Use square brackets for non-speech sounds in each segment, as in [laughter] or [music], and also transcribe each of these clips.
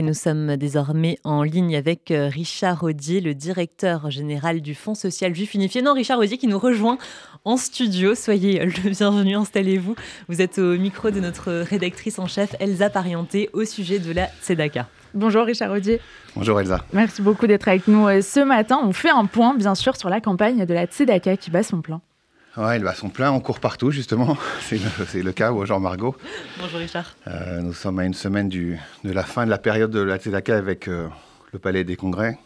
Nous sommes désormais en ligne avec euh, Richard Audier, le directeur général du Fonds social juif unifié. Non, Richard Audier qui nous rejoint en studio. Soyez le [laughs] bienvenu, installez-vous. Vous êtes au micro de notre rédactrice en chef, Elsa Parienté, au sujet de la Tzedaka. Bonjour Richard Audier. Bonjour Elsa. Merci beaucoup d'être avec nous euh, ce matin. On fait un point, bien sûr, sur la campagne de la Tzedaka qui bat son plein. Ouais, il bat son plein, on court partout justement. [laughs] C'est le, le, cas, Jean Margot. Bonjour Richard. Euh, nous sommes à une semaine du, de la fin de la période de la Tzedaka avec euh, le Palais des Congrès.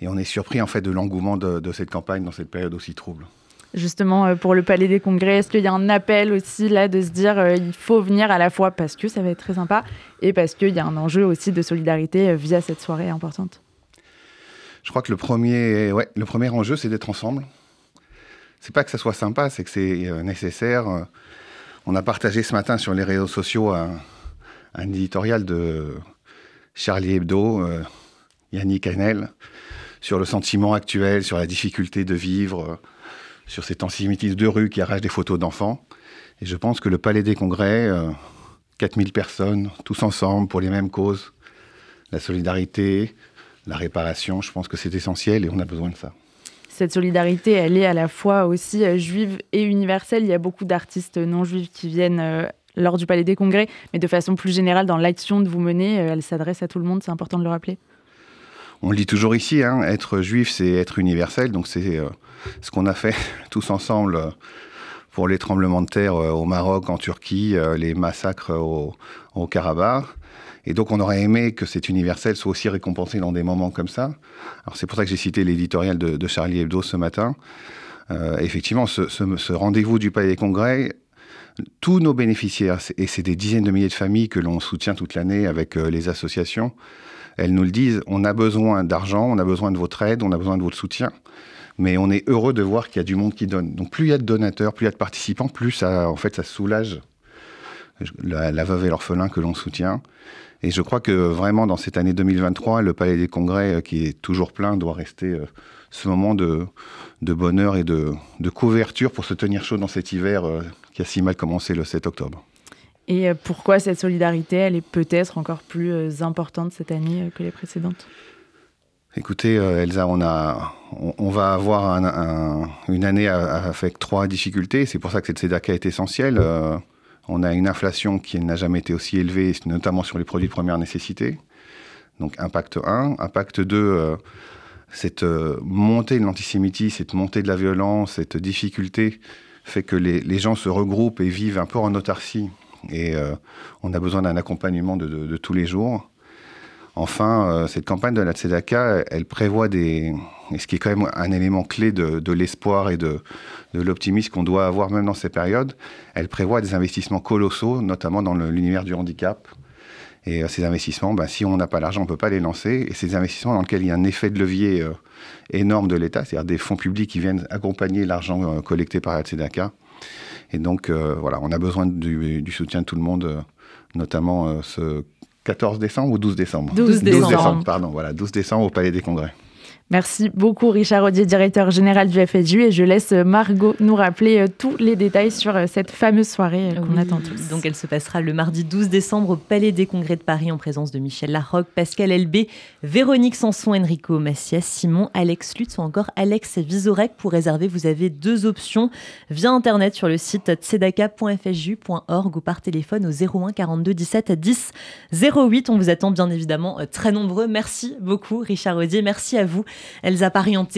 Et on est surpris en fait de l'engouement de, de, cette campagne dans cette période aussi trouble. Justement, euh, pour le Palais des Congrès, est-ce qu'il y a un appel aussi là de se dire euh, il faut venir à la fois parce que ça va être très sympa et parce qu'il y a un enjeu aussi de solidarité via cette soirée importante? Je crois que le premier, ouais, le premier enjeu, c'est d'être ensemble c'est pas que ça soit sympa, c'est que c'est euh, nécessaire. On a partagé ce matin sur les réseaux sociaux un, un éditorial de Charlie Hebdo, euh, Yannick Hanel, sur le sentiment actuel, sur la difficulté de vivre, euh, sur cet antisémitisme de rue qui arrache des photos d'enfants. Et je pense que le Palais des Congrès, euh, 4000 personnes, tous ensemble pour les mêmes causes, la solidarité, la réparation, je pense que c'est essentiel et on a besoin de ça cette solidarité, elle est à la fois aussi euh, juive et universelle. Il y a beaucoup d'artistes non juifs qui viennent euh, lors du Palais des Congrès, mais de façon plus générale, dans l'action que vous menez, euh, elle s'adresse à tout le monde, c'est important de le rappeler. On le dit toujours ici, hein, être juif, c'est être universel, donc c'est ce qu'on a fait [laughs] tous ensemble pour les tremblements de terre euh, au Maroc, en Turquie, les massacres au, Karabakh. Et donc, on aurait aimé que cet universel soit aussi récompensé dans des moments comme ça. Alors, c'est pour ça que j'ai cité l'éditorial de, Charlie Hebdo ce matin. Euh, effectivement, ce, rendez-vous du Palais des Congrès, tous nos bénéficiaires, et c'est des dizaines de milliers de familles que l'on soutient toute l'année avec euh, les associations, elles nous le disent, on a besoin d'argent, on a besoin de votre aide, on a besoin de votre soutien. Mais on est heureux de voir qu'il y a du monde qui donne. Donc plus il y a de donateurs, plus il y a de participants, plus ça, en fait, ça soulage la, veuve et l'orphelin que l'on soutient. Et je crois que vraiment dans cette année 2023, le Palais des Congrès, euh, qui est toujours plein, doit rester euh, ce moment de, bonheur et de, de, couverture pour se tenir chaud dans cet hiver euh, qui a si mal commencé le 7 octobre. Et pourquoi cette solidarité, elle est peut-être encore plus importante cette année que les précédentes? Écoutez, Elsa, on, a, on, va avoir un, un, une année avec trois difficultés. C'est pour ça que cette CEDACA est essentielle. Euh, on a une inflation qui n'a jamais été aussi élevée, notamment sur les produits de première nécessité. Donc impact 1. Impact 2, euh, cette euh, montée de l'antisémitisme, cette montée de la violence, cette difficulté fait que les, gens se regroupent et vivent un peu en autarcie. Et euh, on a besoin d'un accompagnement de, tous les jours. Enfin, euh, cette campagne de la Tzedaka, elle prévoit des, et ce qui est quand même un élément clé de, l'espoir et de, l'optimisme qu'on doit avoir même dans ces périodes, elle prévoit des investissements colossaux, notamment dans l'univers du handicap. Et euh, ces investissements, ben, si on n'a pas l'argent, on ne peut pas les lancer. Et ces investissements dans lesquels il y a un effet de levier euh, énorme de l'État, c'est-à-dire des fonds publics qui viennent accompagner l'argent collecté par la Tzedaka. Et donc, voilà, on a besoin du, soutien de tout le monde, notamment ce 14 décembre ou 12 décembre? 12 décembre. 12 décembre, pardon, voilà, 12 décembre au Palais des Congrès. Merci beaucoup Richard Audier, directeur général du FSU. Et je laisse Margot nous rappeler euh, tous les détails sur euh, cette fameuse soirée euh, qu'on oui, attend tous. Donc elle se passera le mardi 12 décembre au Palais des Congrès de Paris en présence de Michel Larocque, Pascal Elbé, Véronique Sanson, Enrico Macias, Simon, Alex Lutz ou encore Alex Visorek. Pour réserver, vous avez deux options via Internet sur le site tzedaka.fju.org ou par téléphone au 01 42 17 10 08. On vous attend bien évidemment très nombreux. Merci beaucoup Richard Audier. Merci à vous. Elsa Parienté